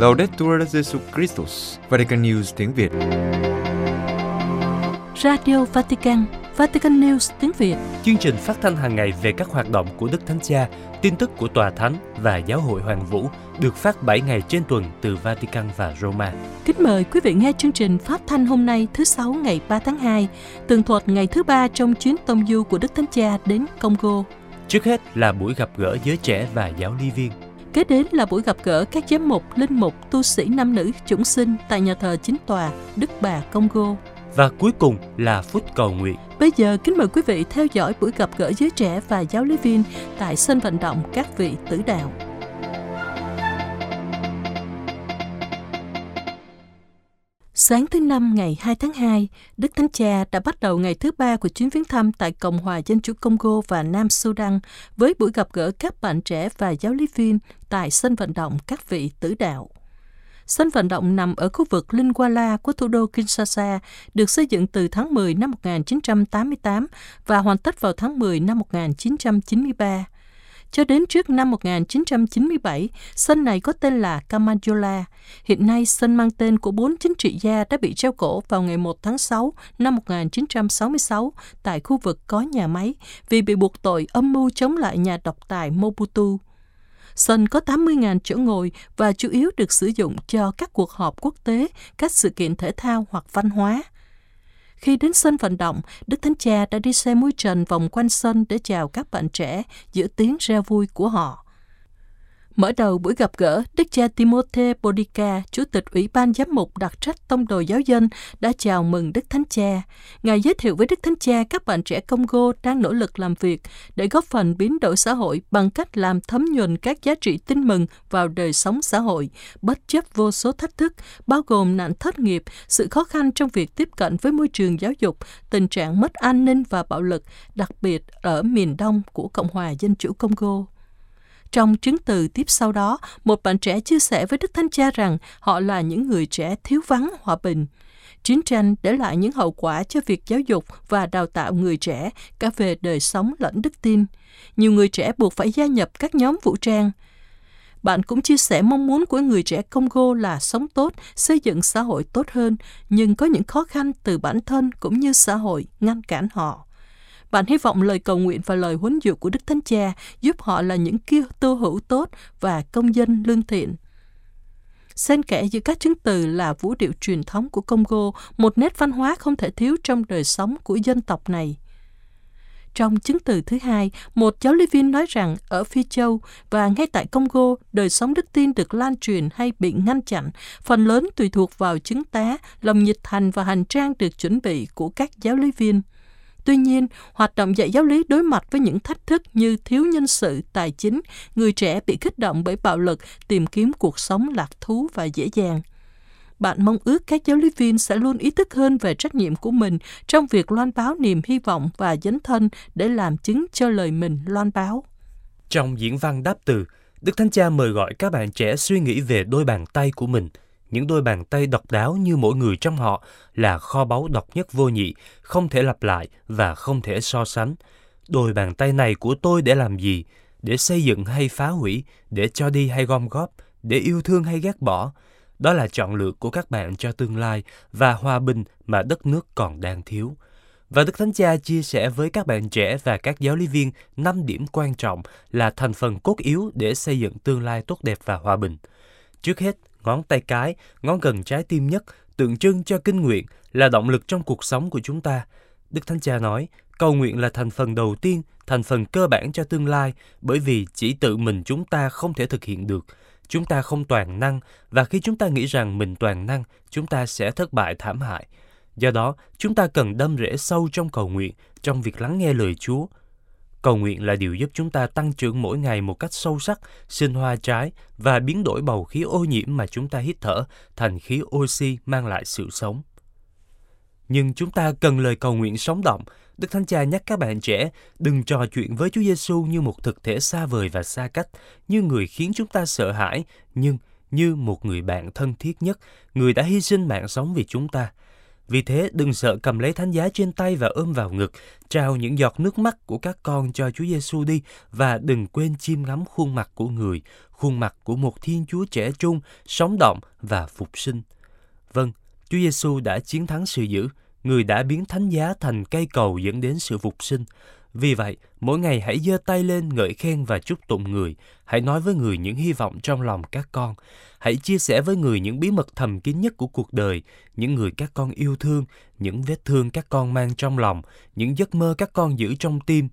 Laudetur Jesu Christus, Vatican News tiếng Việt. Radio Vatican, Vatican News tiếng Việt. Chương trình phát thanh hàng ngày về các hoạt động của Đức Thánh Cha, tin tức của Tòa Thánh và Giáo hội Hoàng Vũ được phát 7 ngày trên tuần từ Vatican và Roma. Kính mời quý vị nghe chương trình phát thanh hôm nay thứ Sáu ngày 3 tháng 2, tường thuật ngày thứ ba trong chuyến tông du của Đức Thánh Cha đến Congo. Trước hết là buổi gặp gỡ giới trẻ và giáo lý viên. Kế đến là buổi gặp gỡ các giám mục, linh mục, tu sĩ nam nữ chúng sinh tại nhà thờ chính tòa Đức Bà Congo. Và cuối cùng là phút cầu nguyện. Bây giờ kính mời quý vị theo dõi buổi gặp gỡ giới trẻ và giáo lý viên tại sân vận động các vị tử đạo. Sáng thứ Năm ngày 2 tháng 2, Đức Thánh Cha đã bắt đầu ngày thứ ba của chuyến viếng thăm tại Cộng hòa Dân chủ Congo và Nam Sudan với buổi gặp gỡ các bạn trẻ và giáo lý viên tại sân vận động các vị tử đạo. Sân vận động nằm ở khu vực Linguala của thủ đô Kinshasa, được xây dựng từ tháng 10 năm 1988 và hoàn tất vào tháng 10 năm 1993. Cho đến trước năm 1997, sân này có tên là Kamanjola. Hiện nay, sân mang tên của bốn chính trị gia đã bị treo cổ vào ngày 1 tháng 6 năm 1966 tại khu vực có nhà máy vì bị buộc tội âm mưu chống lại nhà độc tài Mobutu. Sân có 80.000 chỗ ngồi và chủ yếu được sử dụng cho các cuộc họp quốc tế, các sự kiện thể thao hoặc văn hóa. Khi đến sân vận động, Đức Thánh Cha đã đi xe mũi trần vòng quanh sân để chào các bạn trẻ giữa tiếng reo vui của họ. Mở đầu buổi gặp gỡ, Đức cha Timothée Bodica, Chủ tịch Ủy ban Giám mục đặc trách Tông đồ Giáo dân, đã chào mừng Đức Thánh Cha. Ngài giới thiệu với Đức Thánh Cha các bạn trẻ Congo đang nỗ lực làm việc để góp phần biến đổi xã hội bằng cách làm thấm nhuần các giá trị tin mừng vào đời sống xã hội, bất chấp vô số thách thức, bao gồm nạn thất nghiệp, sự khó khăn trong việc tiếp cận với môi trường giáo dục, tình trạng mất an ninh và bạo lực, đặc biệt ở miền đông của Cộng hòa Dân chủ Congo. Trong chứng từ tiếp sau đó, một bạn trẻ chia sẻ với Đức Thánh Cha rằng họ là những người trẻ thiếu vắng hòa bình. Chiến tranh để lại những hậu quả cho việc giáo dục và đào tạo người trẻ cả về đời sống lẫn đức tin. Nhiều người trẻ buộc phải gia nhập các nhóm vũ trang. Bạn cũng chia sẻ mong muốn của người trẻ Congo là sống tốt, xây dựng xã hội tốt hơn, nhưng có những khó khăn từ bản thân cũng như xã hội ngăn cản họ. Bạn hy vọng lời cầu nguyện và lời huấn dụ của Đức Thánh Cha giúp họ là những kia tu hữu tốt và công dân lương thiện. Xen kẽ giữa các chứng từ là vũ điệu truyền thống của Congo, một nét văn hóa không thể thiếu trong đời sống của dân tộc này. Trong chứng từ thứ hai, một giáo lý viên nói rằng ở Phi Châu và ngay tại Congo, đời sống đức tin được lan truyền hay bị ngăn chặn, phần lớn tùy thuộc vào chứng tá, lòng nhiệt thành và hành trang được chuẩn bị của các giáo lý viên. Tuy nhiên, hoạt động dạy giáo lý đối mặt với những thách thức như thiếu nhân sự, tài chính, người trẻ bị kích động bởi bạo lực, tìm kiếm cuộc sống lạc thú và dễ dàng. Bạn mong ước các giáo lý viên sẽ luôn ý thức hơn về trách nhiệm của mình trong việc loan báo niềm hy vọng và dấn thân để làm chứng cho lời mình loan báo. Trong diễn văn đáp từ, Đức Thánh Cha mời gọi các bạn trẻ suy nghĩ về đôi bàn tay của mình – những đôi bàn tay độc đáo như mỗi người trong họ là kho báu độc nhất vô nhị, không thể lặp lại và không thể so sánh. Đôi bàn tay này của tôi để làm gì? Để xây dựng hay phá hủy? Để cho đi hay gom góp? Để yêu thương hay ghét bỏ? Đó là chọn lựa của các bạn cho tương lai và hòa bình mà đất nước còn đang thiếu. Và Đức Thánh Cha chia sẻ với các bạn trẻ và các giáo lý viên năm điểm quan trọng là thành phần cốt yếu để xây dựng tương lai tốt đẹp và hòa bình. Trước hết, ngón tay cái, ngón gần trái tim nhất, tượng trưng cho kinh nguyện, là động lực trong cuộc sống của chúng ta. Đức Thánh Cha nói, cầu nguyện là thành phần đầu tiên, thành phần cơ bản cho tương lai, bởi vì chỉ tự mình chúng ta không thể thực hiện được. Chúng ta không toàn năng, và khi chúng ta nghĩ rằng mình toàn năng, chúng ta sẽ thất bại thảm hại. Do đó, chúng ta cần đâm rễ sâu trong cầu nguyện, trong việc lắng nghe lời Chúa, Cầu nguyện là điều giúp chúng ta tăng trưởng mỗi ngày một cách sâu sắc, sinh hoa trái và biến đổi bầu khí ô nhiễm mà chúng ta hít thở thành khí oxy mang lại sự sống. Nhưng chúng ta cần lời cầu nguyện sống động. Đức Thánh Cha nhắc các bạn trẻ đừng trò chuyện với Chúa Giêsu như một thực thể xa vời và xa cách, như người khiến chúng ta sợ hãi, nhưng như một người bạn thân thiết nhất, người đã hy sinh mạng sống vì chúng ta. Vì thế, đừng sợ cầm lấy thánh giá trên tay và ôm vào ngực, trao những giọt nước mắt của các con cho Chúa Giêsu đi và đừng quên chiêm ngắm khuôn mặt của người, khuôn mặt của một Thiên Chúa trẻ trung, sống động và phục sinh. Vâng, Chúa Giêsu đã chiến thắng sự dữ, người đã biến thánh giá thành cây cầu dẫn đến sự phục sinh. Vì vậy, mỗi ngày hãy giơ tay lên ngợi khen và chúc tụng người. Hãy nói với người những hy vọng trong lòng các con. Hãy chia sẻ với người những bí mật thầm kín nhất của cuộc đời, những người các con yêu thương, những vết thương các con mang trong lòng, những giấc mơ các con giữ trong tim.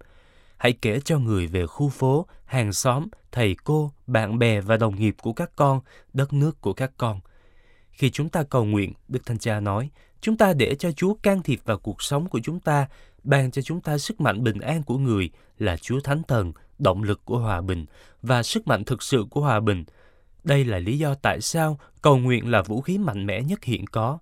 Hãy kể cho người về khu phố, hàng xóm, thầy cô, bạn bè và đồng nghiệp của các con, đất nước của các con. Khi chúng ta cầu nguyện, Đức Thánh Cha nói, chúng ta để cho Chúa can thiệp vào cuộc sống của chúng ta ban cho chúng ta sức mạnh bình an của người là Chúa Thánh Thần, động lực của hòa bình và sức mạnh thực sự của hòa bình. Đây là lý do tại sao cầu nguyện là vũ khí mạnh mẽ nhất hiện có.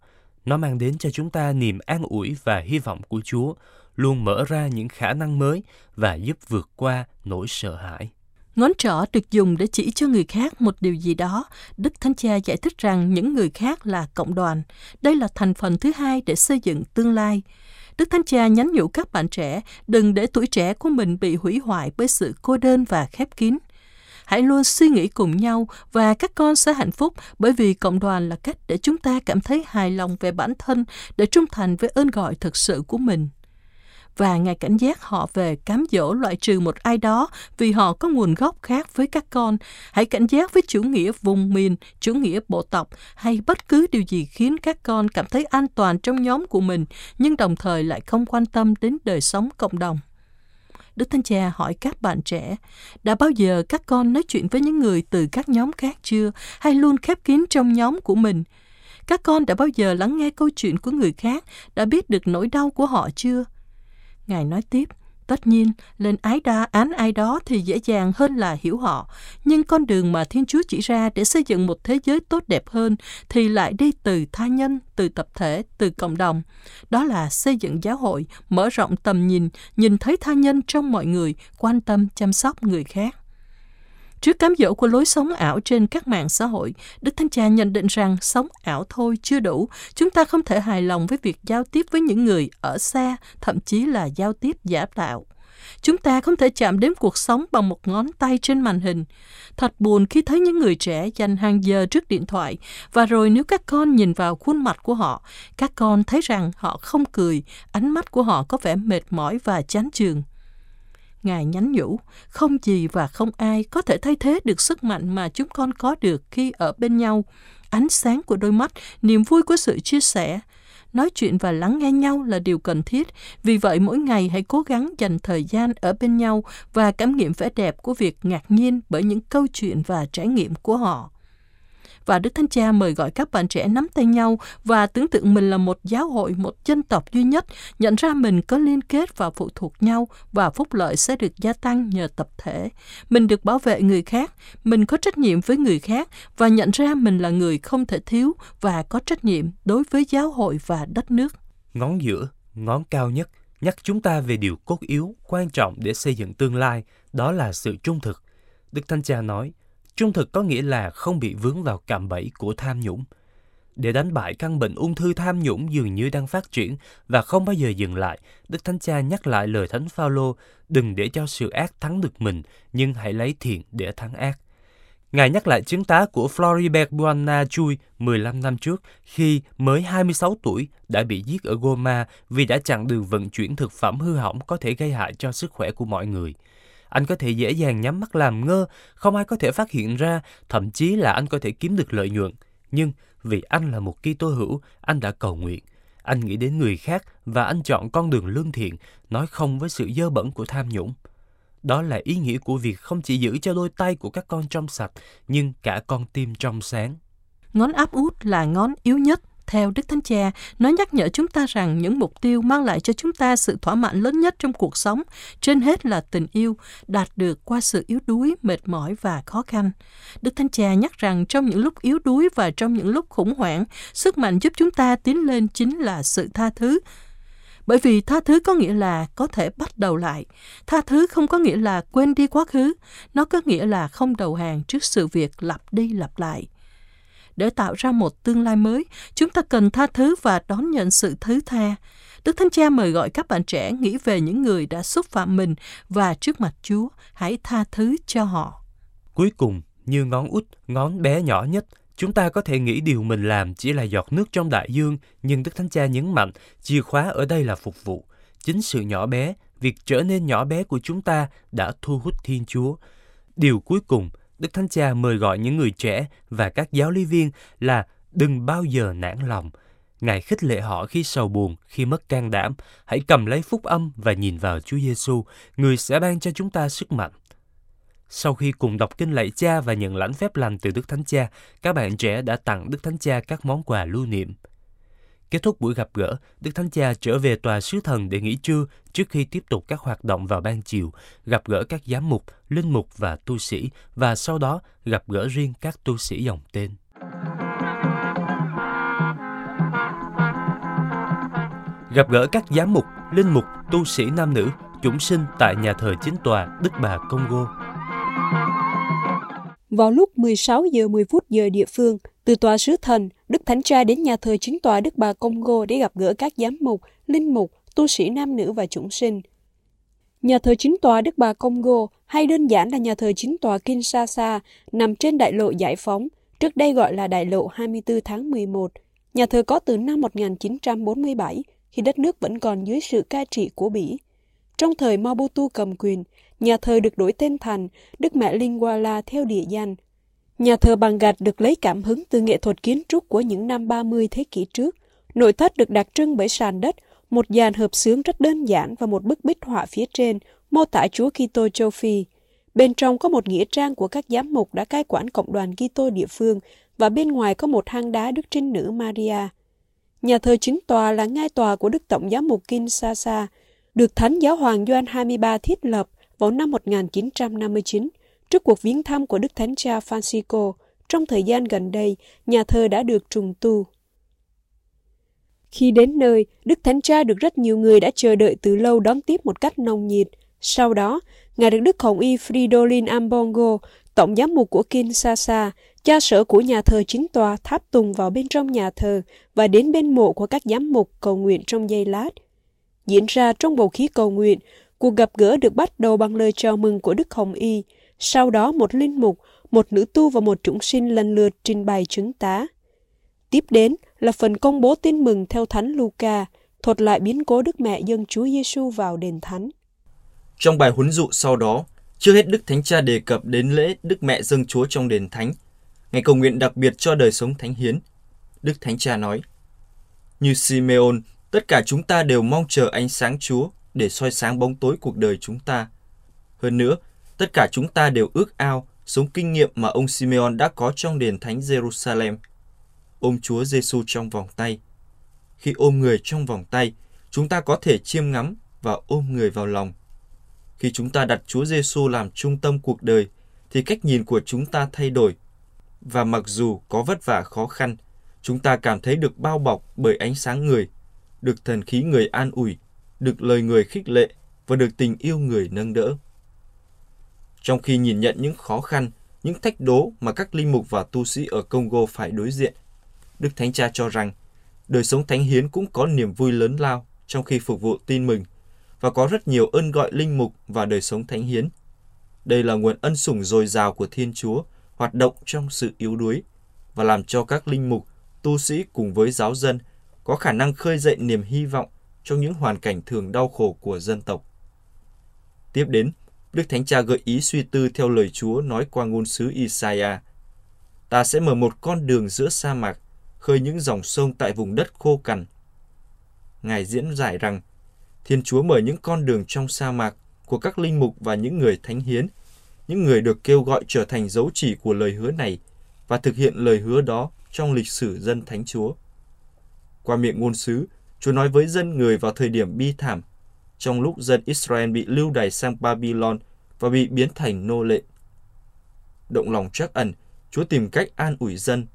Nó mang đến cho chúng ta niềm an ủi và hy vọng của Chúa, luôn mở ra những khả năng mới và giúp vượt qua nỗi sợ hãi. Ngón trỏ được dùng để chỉ cho người khác một điều gì đó. Đức Thánh Cha giải thích rằng những người khác là cộng đoàn. Đây là thành phần thứ hai để xây dựng tương lai. Đức Thánh Cha nhắn nhủ các bạn trẻ, đừng để tuổi trẻ của mình bị hủy hoại bởi sự cô đơn và khép kín. Hãy luôn suy nghĩ cùng nhau và các con sẽ hạnh phúc, bởi vì cộng đoàn là cách để chúng ta cảm thấy hài lòng về bản thân, để trung thành với ơn gọi thực sự của mình và Ngài cảnh giác họ về cám dỗ loại trừ một ai đó vì họ có nguồn gốc khác với các con. Hãy cảnh giác với chủ nghĩa vùng miền, chủ nghĩa bộ tộc hay bất cứ điều gì khiến các con cảm thấy an toàn trong nhóm của mình nhưng đồng thời lại không quan tâm đến đời sống cộng đồng. Đức Thánh Cha hỏi các bạn trẻ, đã bao giờ các con nói chuyện với những người từ các nhóm khác chưa, hay luôn khép kín trong nhóm của mình? Các con đã bao giờ lắng nghe câu chuyện của người khác, đã biết được nỗi đau của họ chưa? Ngài nói tiếp, tất nhiên, lên ái đa án ai đó thì dễ dàng hơn là hiểu họ, nhưng con đường mà Thiên Chúa chỉ ra để xây dựng một thế giới tốt đẹp hơn thì lại đi từ tha nhân, từ tập thể, từ cộng đồng. Đó là xây dựng giáo hội, mở rộng tầm nhìn, nhìn thấy tha nhân trong mọi người, quan tâm chăm sóc người khác. Trước cám dỗ của lối sống ảo trên các mạng xã hội, Đức Thánh Cha nhận định rằng sống ảo thôi chưa đủ. Chúng ta không thể hài lòng với việc giao tiếp với những người ở xa, thậm chí là giao tiếp giả tạo. Chúng ta không thể chạm đến cuộc sống bằng một ngón tay trên màn hình. Thật buồn khi thấy những người trẻ dành hàng giờ trước điện thoại và rồi nếu các con nhìn vào khuôn mặt của họ, các con thấy rằng họ không cười, ánh mắt của họ có vẻ mệt mỏi và chán chường. Ngài nhắn nhủ, không gì và không ai có thể thay thế được sức mạnh mà chúng con có được khi ở bên nhau. Ánh sáng của đôi mắt, niềm vui của sự chia sẻ. Nói chuyện và lắng nghe nhau là điều cần thiết, vì vậy mỗi ngày hãy cố gắng dành thời gian ở bên nhau và cảm nghiệm vẻ đẹp của việc ngạc nhiên bởi những câu chuyện và trải nghiệm của họ và Đức Thánh Cha mời gọi các bạn trẻ nắm tay nhau và tưởng tượng mình là một giáo hội, một dân tộc duy nhất, nhận ra mình có liên kết và phụ thuộc nhau và phúc lợi sẽ được gia tăng nhờ tập thể. Mình được bảo vệ người khác, mình có trách nhiệm với người khác và nhận ra mình là người không thể thiếu và có trách nhiệm đối với giáo hội và đất nước. Ngón giữa, ngón cao nhất nhắc chúng ta về điều cốt yếu, quan trọng để xây dựng tương lai, đó là sự trung thực. Đức Thánh Cha nói, Trung thực có nghĩa là không bị vướng vào cạm bẫy của tham nhũng. Để đánh bại căn bệnh ung thư tham nhũng dường như đang phát triển và không bao giờ dừng lại, Đức Thánh Cha nhắc lại lời Thánh Phaolô, đừng để cho sự ác thắng được mình, nhưng hãy lấy thiện để thắng ác. Ngài nhắc lại chứng tá của Floribert Buana Chui 15 năm trước khi mới 26 tuổi đã bị giết ở Goma vì đã chặn đường vận chuyển thực phẩm hư hỏng có thể gây hại cho sức khỏe của mọi người. Anh có thể dễ dàng nhắm mắt làm ngơ, không ai có thể phát hiện ra, thậm chí là anh có thể kiếm được lợi nhuận. Nhưng vì anh là một Kitô hữu, anh đã cầu nguyện. Anh nghĩ đến người khác và anh chọn con đường lương thiện, nói không với sự dơ bẩn của tham nhũng. Đó là ý nghĩa của việc không chỉ giữ cho đôi tay của các con trong sạch, nhưng cả con tim trong sáng. Ngón áp út là ngón yếu nhất theo Đức Thánh Cha, nó nhắc nhở chúng ta rằng những mục tiêu mang lại cho chúng ta sự thỏa mãn lớn nhất trong cuộc sống, trên hết là tình yêu, đạt được qua sự yếu đuối, mệt mỏi và khó khăn. Đức Thánh Cha nhắc rằng trong những lúc yếu đuối và trong những lúc khủng hoảng, sức mạnh giúp chúng ta tiến lên chính là sự tha thứ, bởi vì tha thứ có nghĩa là có thể bắt đầu lại. Tha thứ không có nghĩa là quên đi quá khứ. Nó có nghĩa là không đầu hàng trước sự việc lặp đi lặp lại. Để tạo ra một tương lai mới, chúng ta cần tha thứ và đón nhận sự thứ tha. Đức Thánh Cha mời gọi các bạn trẻ nghĩ về những người đã xúc phạm mình và trước mặt Chúa, hãy tha thứ cho họ. Cuối cùng, như ngón út, ngón bé nhỏ nhất, chúng ta có thể nghĩ điều mình làm chỉ là giọt nước trong đại dương, nhưng Đức Thánh Cha nhấn mạnh, chìa khóa ở đây là phục vụ. Chính sự nhỏ bé, việc trở nên nhỏ bé của chúng ta đã thu hút Thiên Chúa. Điều cuối cùng, Đức Thánh Cha mời gọi những người trẻ và các giáo lý viên là đừng bao giờ nản lòng. Ngài khích lệ họ khi sầu buồn, khi mất can đảm, hãy cầm lấy phúc âm và nhìn vào Chúa Giêsu, người sẽ ban cho chúng ta sức mạnh. Sau khi cùng đọc kinh lạy cha và nhận lãnh phép lành từ Đức Thánh Cha, các bạn trẻ đã tặng Đức Thánh Cha các món quà lưu niệm. Kết thúc buổi gặp gỡ, Đức Thánh Cha trở về tòa sứ thần để nghỉ trưa trước khi tiếp tục các hoạt động vào ban chiều, gặp gỡ các giám mục, linh mục và tu sĩ và sau đó gặp gỡ riêng các tu sĩ dòng tên. Gặp gỡ các giám mục, linh mục, tu sĩ nam nữ, chúng sinh tại nhà thờ chính tòa Đức Bà Congo. Vào lúc 16 giờ 10 phút giờ địa phương, từ tòa sứ thần, Đức Thánh Cha đến nhà thờ chính tòa Đức Bà Congo để gặp gỡ các giám mục, linh mục, tu sĩ nam nữ và chúng sinh. Nhà thờ chính tòa Đức Bà Congo hay đơn giản là nhà thờ chính tòa Kinshasa nằm trên đại lộ Giải phóng, trước đây gọi là đại lộ 24 tháng 11. Nhà thờ có từ năm 1947, khi đất nước vẫn còn dưới sự cai trị của Bỉ. Trong thời Mobutu cầm quyền, nhà thờ được đổi tên thành Đức Mẹ Lingwala theo địa danh. Nhà thờ bằng gạch được lấy cảm hứng từ nghệ thuật kiến trúc của những năm 30 thế kỷ trước. Nội thất được đặc trưng bởi sàn đất, một dàn hợp xướng rất đơn giản và một bức bích họa phía trên mô tả Chúa Kitô châu Phi. Bên trong có một nghĩa trang của các giám mục đã cai quản cộng đoàn Kitô địa phương và bên ngoài có một hang đá Đức Trinh Nữ Maria. Nhà thờ chính tòa là ngai tòa của Đức Tổng giám mục Kinshasa, được Thánh Giáo hoàng Gioan 23 thiết lập vào năm 1959 trước cuộc viếng thăm của Đức Thánh Cha Francisco. Trong thời gian gần đây, nhà thờ đã được trùng tu. Khi đến nơi, Đức Thánh Cha được rất nhiều người đã chờ đợi từ lâu đón tiếp một cách nồng nhiệt. Sau đó, Ngài được Đức Hồng Y Fridolin Ambongo, Tổng giám mục của Kinshasa, cha sở của nhà thờ chính tòa tháp tùng vào bên trong nhà thờ và đến bên mộ của các giám mục cầu nguyện trong giây lát. Diễn ra trong bầu khí cầu nguyện, cuộc gặp gỡ được bắt đầu bằng lời chào mừng của Đức Hồng Y, sau đó một linh mục, một nữ tu và một chúng sinh lần lượt trình bày chứng tá. Tiếp đến là phần công bố tin mừng theo Thánh Luca, thuật lại biến cố Đức Mẹ dâng Chúa Giêsu vào đền thánh. Trong bài huấn dụ sau đó, chưa hết Đức Thánh Cha đề cập đến lễ Đức Mẹ dâng Chúa trong đền thánh, ngày cầu nguyện đặc biệt cho đời sống thánh hiến. Đức Thánh Cha nói, Như Simeon, tất cả chúng ta đều mong chờ ánh sáng Chúa để soi sáng bóng tối cuộc đời chúng ta. Hơn nữa, tất cả chúng ta đều ước ao sống kinh nghiệm mà ông Simeon đã có trong đền thánh Jerusalem. Ôm Chúa Giêsu trong vòng tay. Khi ôm người trong vòng tay, chúng ta có thể chiêm ngắm và ôm người vào lòng. Khi chúng ta đặt Chúa Giêsu làm trung tâm cuộc đời, thì cách nhìn của chúng ta thay đổi. Và mặc dù có vất vả khó khăn, chúng ta cảm thấy được bao bọc bởi ánh sáng người, được thần khí người an ủi, được lời người khích lệ và được tình yêu người nâng đỡ. Trong khi nhìn nhận những khó khăn, những thách đố mà các linh mục và tu sĩ ở Congo phải đối diện, Đức Thánh Cha cho rằng đời sống thánh hiến cũng có niềm vui lớn lao trong khi phục vụ tin mừng và có rất nhiều ơn gọi linh mục và đời sống thánh hiến. Đây là nguồn ân sủng dồi dào của Thiên Chúa hoạt động trong sự yếu đuối và làm cho các linh mục, tu sĩ cùng với giáo dân có khả năng khơi dậy niềm hy vọng trong những hoàn cảnh thường đau khổ của dân tộc. Tiếp đến, Đức Thánh Cha gợi ý suy tư theo lời Chúa nói qua ngôn sứ Isaiah. Ta sẽ mở một con đường giữa sa mạc, khơi những dòng sông tại vùng đất khô cằn. Ngài diễn giải rằng, Thiên Chúa mở những con đường trong sa mạc của các linh mục và những người thánh hiến, những người được kêu gọi trở thành dấu chỉ của lời hứa này và thực hiện lời hứa đó trong lịch sử dân thánh Chúa. Qua miệng ngôn sứ, Chúa nói với dân người vào thời điểm bi thảm, trong lúc dân Israel bị lưu đày sang Babylon và bị biến thành nô lệ. Động lòng trắc ẩn, Chúa tìm cách an ủi dân.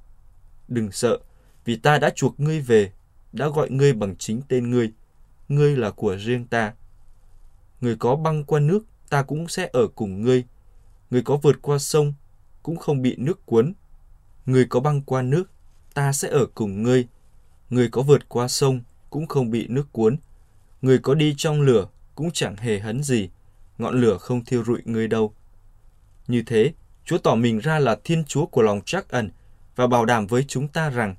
Đừng sợ, vì ta đã chuộc ngươi về, đã gọi ngươi bằng chính tên ngươi. Ngươi là của riêng ta. Người có băng qua nước, ta cũng sẽ ở cùng ngươi. Người có vượt qua sông, cũng không bị nước cuốn. Người có băng qua nước, ta sẽ ở cùng ngươi. Người có vượt qua sông, cũng không bị nước cuốn. Người có đi trong lửa, cũng chẳng hề hấn gì. Ngọn lửa không thiêu rụi người đâu. Như thế, Chúa tỏ mình ra là Thiên Chúa của lòng trắc ẩn và bảo đảm với chúng ta rằng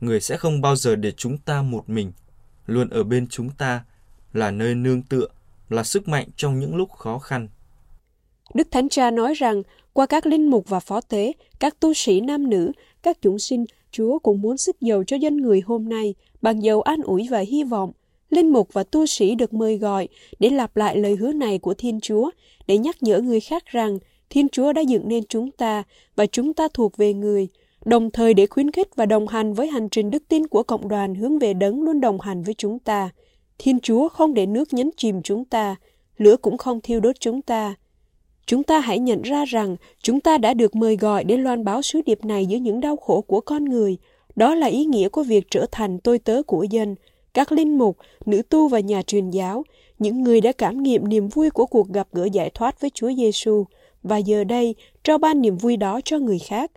người sẽ không bao giờ để chúng ta một mình, luôn ở bên chúng ta, là nơi nương tựa, là sức mạnh trong những lúc khó khăn. Đức Thánh Cha nói rằng, qua các linh mục và phó tế, các tu sĩ nam nữ, các chúng sinh, Chúa cũng muốn sức dầu cho dân người hôm nay bằng dầu an ủi và hy vọng. Linh mục và tu sĩ được mời gọi để lặp lại lời hứa này của Thiên Chúa, để nhắc nhở người khác rằng Thiên Chúa đã dựng nên chúng ta và chúng ta thuộc về người, đồng thời để khuyến khích và đồng hành với hành trình đức tin của cộng đoàn hướng về đấng luôn đồng hành với chúng ta. Thiên Chúa không để nước nhấn chìm chúng ta, lửa cũng không thiêu đốt chúng ta. Chúng ta hãy nhận ra rằng chúng ta đã được mời gọi để loan báo sứ điệp này giữa những đau khổ của con người. Đó là ý nghĩa của việc trở thành tôi tớ của dân, các linh mục, nữ tu và nhà truyền giáo, những người đã cảm nghiệm niềm vui của cuộc gặp gỡ giải thoát với Chúa Giêsu và giờ đây trao ban niềm vui đó cho người khác.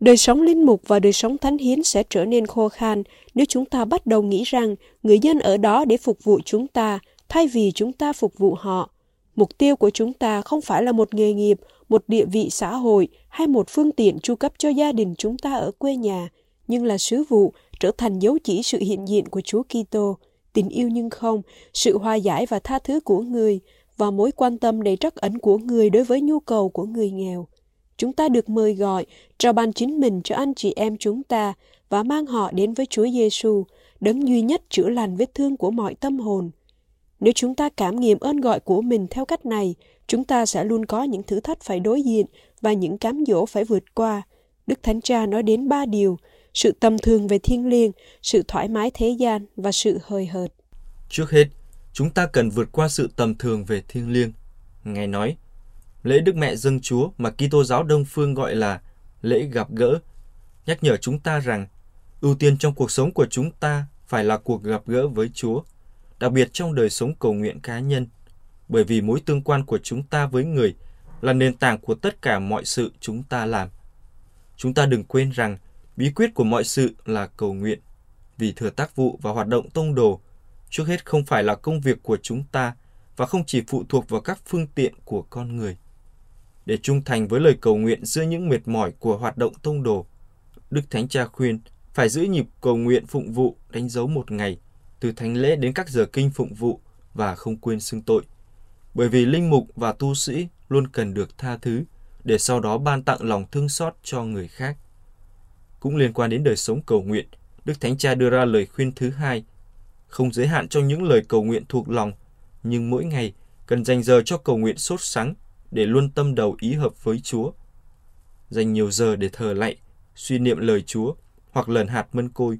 Đời sống linh mục và đời sống thánh hiến sẽ trở nên khô khan nếu chúng ta bắt đầu nghĩ rằng người dân ở đó để phục vụ chúng ta thay vì chúng ta phục vụ họ. Mục tiêu của chúng ta không phải là một nghề nghiệp, một địa vị xã hội hay một phương tiện chu cấp cho gia đình chúng ta ở quê nhà, nhưng là sứ vụ trở thành dấu chỉ sự hiện diện của Chúa Kitô, tình yêu nhưng không, sự hòa giải và tha thứ của người và mối quan tâm đầy trắc ẩn của người đối với nhu cầu của người nghèo. Chúng ta được mời gọi trao ban chính mình cho anh chị em chúng ta và mang họ đến với Chúa Giêsu, đấng duy nhất chữa lành vết thương của mọi tâm hồn. Nếu chúng ta cảm nghiệm ơn gọi của mình theo cách này, chúng ta sẽ luôn có những thử thách phải đối diện và những cám dỗ phải vượt qua. Đức Thánh Cha nói đến ba điều, sự tầm thường về thiên liêng, sự thoải mái thế gian và sự hơi hợt. Trước hết, chúng ta cần vượt qua sự tầm thường về thiêng liêng. Ngài nói, lễ Đức Mẹ dân Chúa mà Kitô giáo Đông Phương gọi là lễ gặp gỡ, nhắc nhở chúng ta rằng ưu tiên trong cuộc sống của chúng ta phải là cuộc gặp gỡ với Chúa, đặc biệt trong đời sống cầu nguyện cá nhân, bởi vì mối tương quan của chúng ta với người là nền tảng của tất cả mọi sự chúng ta làm. Chúng ta đừng quên rằng bí quyết của mọi sự là cầu nguyện, vì thừa tác vụ và hoạt động tông đồ trước hết không phải là công việc của chúng ta và không chỉ phụ thuộc vào các phương tiện của con người. Để trung thành với lời cầu nguyện giữa những mệt mỏi của hoạt động tông đồ, Đức Thánh Cha khuyên phải giữ nhịp cầu nguyện phụng vụ đánh dấu một ngày, từ thánh lễ đến các giờ kinh phụng vụ và không quên xưng tội. Bởi vì linh mục và tu sĩ luôn cần được tha thứ để sau đó ban tặng lòng thương xót cho người khác. Cũng liên quan đến đời sống cầu nguyện, Đức Thánh Cha đưa ra lời khuyên thứ hai – không giới hạn cho những lời cầu nguyện thuộc lòng, nhưng mỗi ngày cần dành giờ cho cầu nguyện sốt sắng để luôn tâm đầu ý hợp với Chúa. Dành nhiều giờ để thờ lạy, suy niệm lời Chúa hoặc lần hạt mân côi,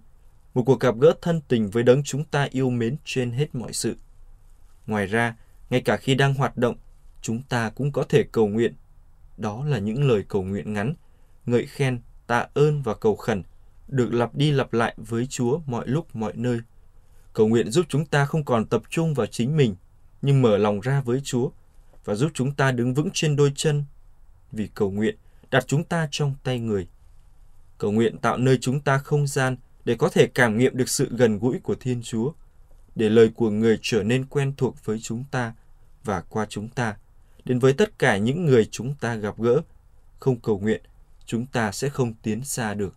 một cuộc gặp gỡ thân tình với đấng chúng ta yêu mến trên hết mọi sự. Ngoài ra, ngay cả khi đang hoạt động, chúng ta cũng có thể cầu nguyện. Đó là những lời cầu nguyện ngắn, ngợi khen, tạ ơn và cầu khẩn, được lặp đi lặp lại với Chúa mọi lúc mọi nơi. Cầu nguyện giúp chúng ta không còn tập trung vào chính mình, nhưng mở lòng ra với Chúa và giúp chúng ta đứng vững trên đôi chân. Vì cầu nguyện đặt chúng ta trong tay người. Cầu nguyện tạo nơi chúng ta không gian để có thể cảm nghiệm được sự gần gũi của Thiên Chúa, để lời của người trở nên quen thuộc với chúng ta và qua chúng ta, đến với tất cả những người chúng ta gặp gỡ. Không cầu nguyện, chúng ta sẽ không tiến xa được.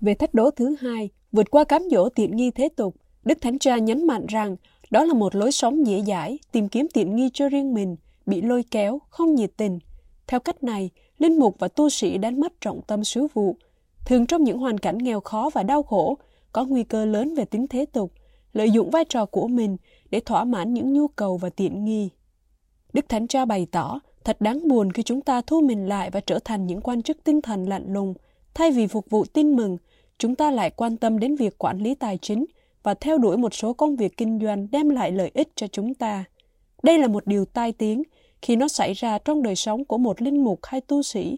Về thách đố thứ hai, vượt qua cám dỗ tiện nghi thế tục, Đức Thánh Cha nhấn mạnh rằng đó là một lối sống dễ dãi, tìm kiếm tiện nghi cho riêng mình, bị lôi kéo, không nhiệt tình. Theo cách này, linh mục và tu sĩ đánh mất trọng tâm sứ vụ. Thường trong những hoàn cảnh nghèo khó và đau khổ, có nguy cơ lớn về tính thế tục, lợi dụng vai trò của mình để thỏa mãn những nhu cầu và tiện nghi. Đức Thánh Cha bày tỏ, thật đáng buồn khi chúng ta thu mình lại và trở thành những quan chức tinh thần lạnh lùng. Thay vì phục vụ tin mừng, chúng ta lại quan tâm đến việc quản lý tài chính, và theo đuổi một số công việc kinh doanh đem lại lợi ích cho chúng ta. Đây là một điều tai tiếng khi nó xảy ra trong đời sống của một linh mục hay tu sĩ.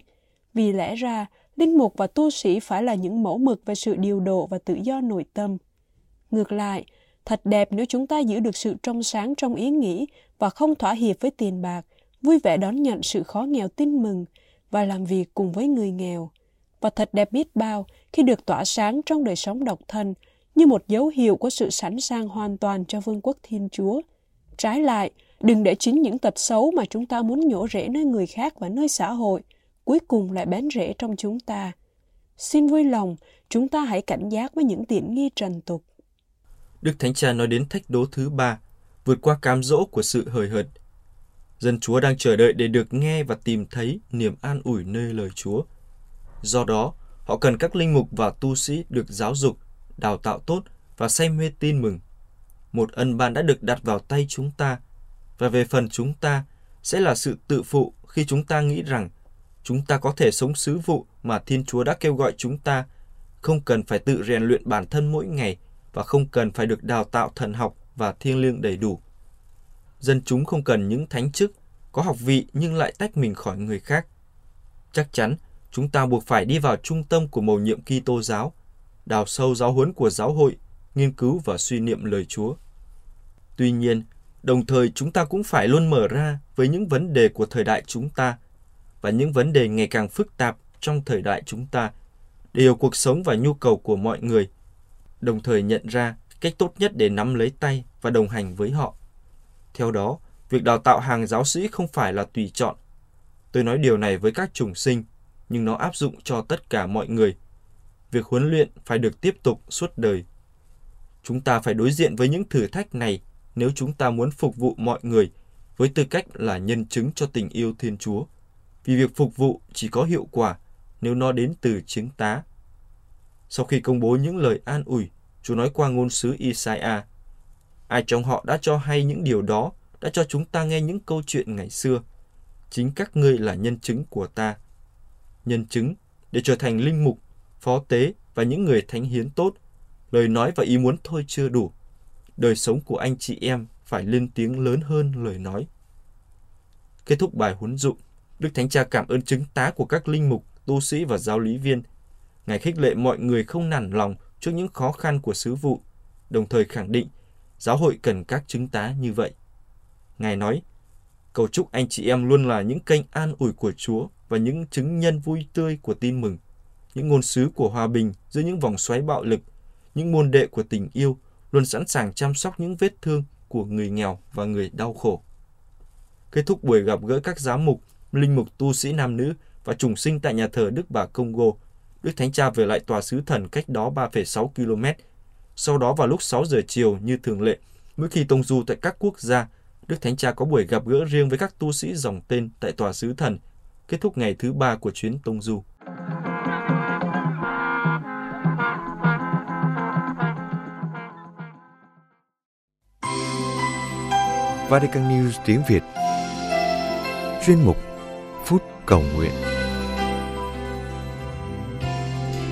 Vì lẽ ra, linh mục và tu sĩ phải là những mẫu mực về sự điều độ và tự do nội tâm. Ngược lại, thật đẹp nếu chúng ta giữ được sự trong sáng trong ý nghĩ và không thỏa hiệp với tiền bạc, vui vẻ đón nhận sự khó nghèo tin mừng và làm việc cùng với người nghèo. và thật đẹp biết bao khi được tỏa sáng trong đời sống độc thân như một dấu hiệu của sự sẵn sàng hoàn toàn cho vương quốc Thiên Chúa. Trái lại, đừng để chính những tật xấu mà chúng ta muốn nhổ rễ nơi người khác và nơi xã hội, cuối cùng lại bén rễ trong chúng ta. Xin vui lòng, chúng ta hãy cảnh giác với những tiện nghi trần tục. Đức Thánh Cha nói đến thách đố thứ ba, vượt qua cám dỗ của sự hời hợt. Dân Chúa đang chờ đợi để được nghe và tìm thấy niềm an ủi nơi lời Chúa. Do đó, họ cần các linh mục và tu sĩ được giáo dục, đào tạo tốt và say mê tin mừng. Một ân ban đã được đặt vào tay chúng ta, và về phần chúng ta sẽ là sự tự phụ khi chúng ta nghĩ rằng chúng ta có thể sống sứ vụ mà Thiên Chúa đã kêu gọi chúng ta, không cần phải tự rèn luyện bản thân mỗi ngày và không cần phải được đào tạo thần học và thiêng liêng đầy đủ. Dân chúng không cần những thánh chức, có học vị nhưng lại tách mình khỏi người khác. Chắc chắn, chúng ta buộc phải đi vào trung tâm của mầu nhiệm Kitô giáo, đào sâu giáo huấn của giáo hội, nghiên cứu và suy niệm lời Chúa. Tuy nhiên, đồng thời chúng ta cũng phải luôn mở ra với những vấn đề của thời đại chúng ta và những vấn đề ngày càng phức tạp trong thời đại chúng ta để hiểu cuộc sống và nhu cầu của mọi người, đồng thời nhận ra cách tốt nhất để nắm lấy tay và đồng hành với họ. Theo đó, việc đào tạo hàng giáo sĩ không phải là tùy chọn. Tôi nói điều này với các trùng sinh, nhưng nó áp dụng cho tất cả mọi người. Việc huấn luyện phải được tiếp tục suốt đời. Chúng ta phải đối diện với những thử thách này nếu chúng ta muốn phục vụ mọi người với tư cách là nhân chứng cho tình yêu Thiên Chúa. Vì việc phục vụ chỉ có hiệu quả nếu nó đến từ chứng tá. Sau khi công bố những lời an ủi, Chúa nói qua ngôn sứ Isaiah, ai trong họ đã cho hay những điều đó, đã cho chúng ta nghe những câu chuyện ngày xưa. Chính các ngươi là nhân chứng của ta. Nhân chứng để trở thành linh mục, phó tế và những người thánh hiến tốt, lời nói và ý muốn thôi chưa đủ. Đời sống của anh chị em phải lên tiếng lớn hơn lời nói. Kết thúc bài huấn dụ, Đức Thánh Cha cảm ơn chứng tá của các linh mục, tu sĩ và giáo lý viên. Ngài khích lệ mọi người không nản lòng trước những khó khăn của sứ vụ, đồng thời khẳng định giáo hội cần các chứng tá như vậy. Ngài nói, cầu chúc anh chị em luôn là những kênh an ủi của Chúa và những chứng nhân vui tươi của tin mừng, những ngôn sứ của hòa bình giữa những vòng xoáy bạo lực, những môn đệ của tình yêu, luôn sẵn sàng chăm sóc những vết thương của người nghèo và người đau khổ. Kết thúc buổi gặp gỡ các giám mục, linh mục tu sĩ nam nữ và trùng sinh tại nhà thờ Đức Bà Congo, Đức Thánh Cha về lại tòa sứ thần cách đó 3,6 km. Sau đó vào lúc 6 giờ chiều như thường lệ, mỗi khi tông du tại các quốc gia, Đức Thánh Cha có buổi gặp gỡ riêng với các tu sĩ dòng tên tại tòa sứ thần, kết thúc ngày thứ ba của chuyến tông du. Vatican News tiếng Việt Chuyên mục Phút Cầu Nguyện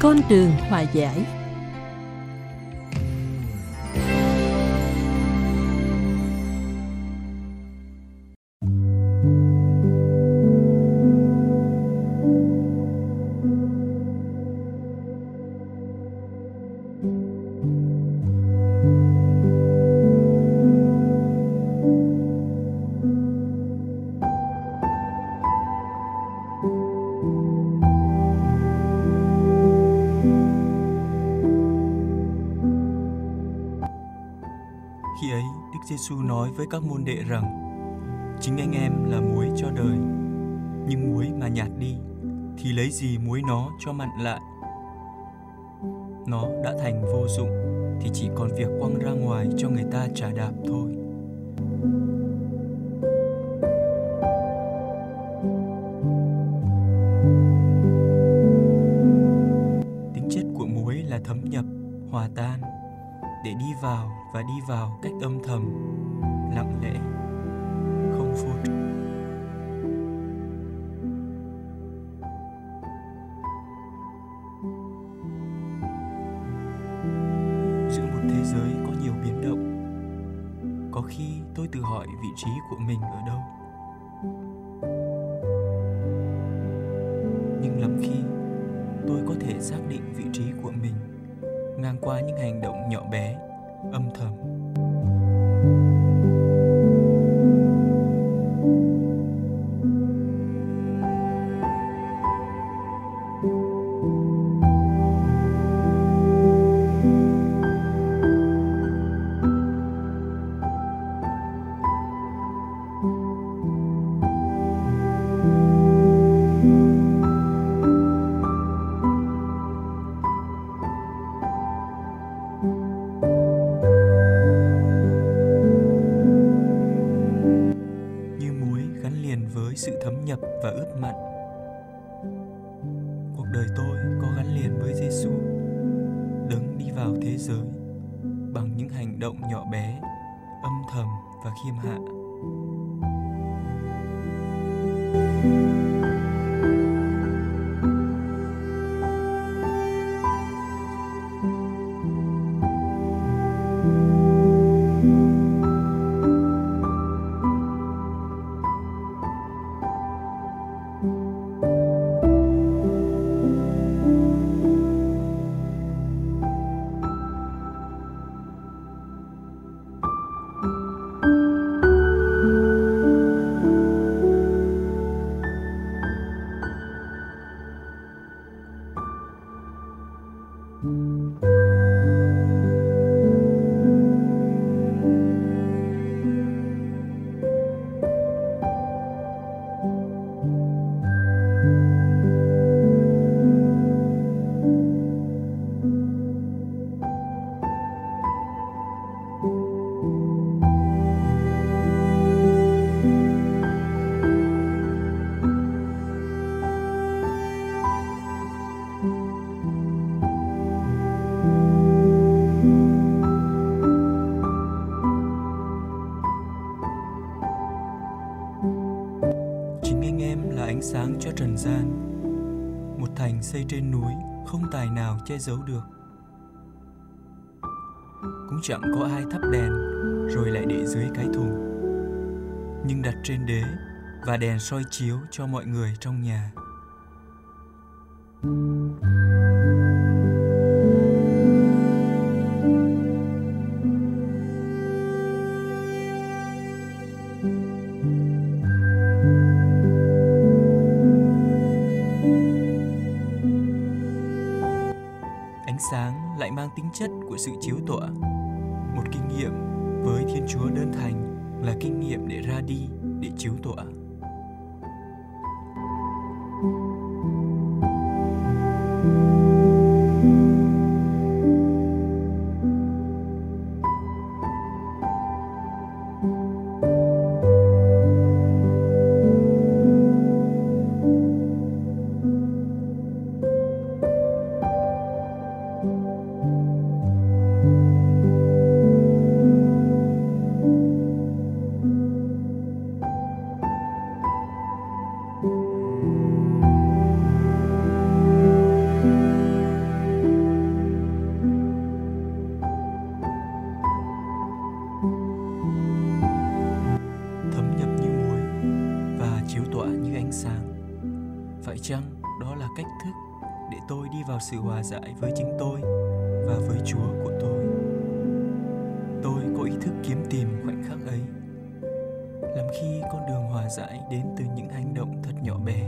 Con đường hòa giải với các môn đệ rằng: Chính anh em là muối cho đời, nhưng muối mà nhạt đi thì lấy gì muối nó cho mặn lại? Nó đã thành vô dụng thì chỉ còn việc quăng ra ngoài cho người ta trả đạp thôi. Tính chất của muối là thấm nhập, hòa tan để đi vào và đi vào cách âm thầm, lặng lẽ, không phút. Giữa một thế giới có nhiều biến động, có khi tôi tự hỏi vị trí của mình hành động nhỏ bé, âm thầm và khiêm hạ. Che giấu được. Cũng chẳng có ai thắp đèn, rồi lại để dưới cái thùng. Nhưng đặt trên đế và đèn soi chiếu cho mọi người trong nhà. Sáng lại mang tính chất của sự chiếu tỏa Một kinh nghiệm với Thiên Chúa đơn thành là kinh nghiệm để ra đi, để chiếu tỏa thấm giải đến từ những hành động thật nhỏ bé.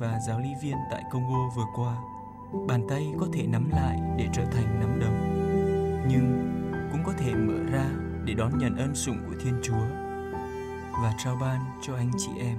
Và giáo lý viên tại Congo vừa qua, bàn tay có thể nắm lại để trở thành nắm đấm, nhưng cũng có thể mở ra để đón nhận ân sủng của Thiên Chúa và trao ban cho anh chị em.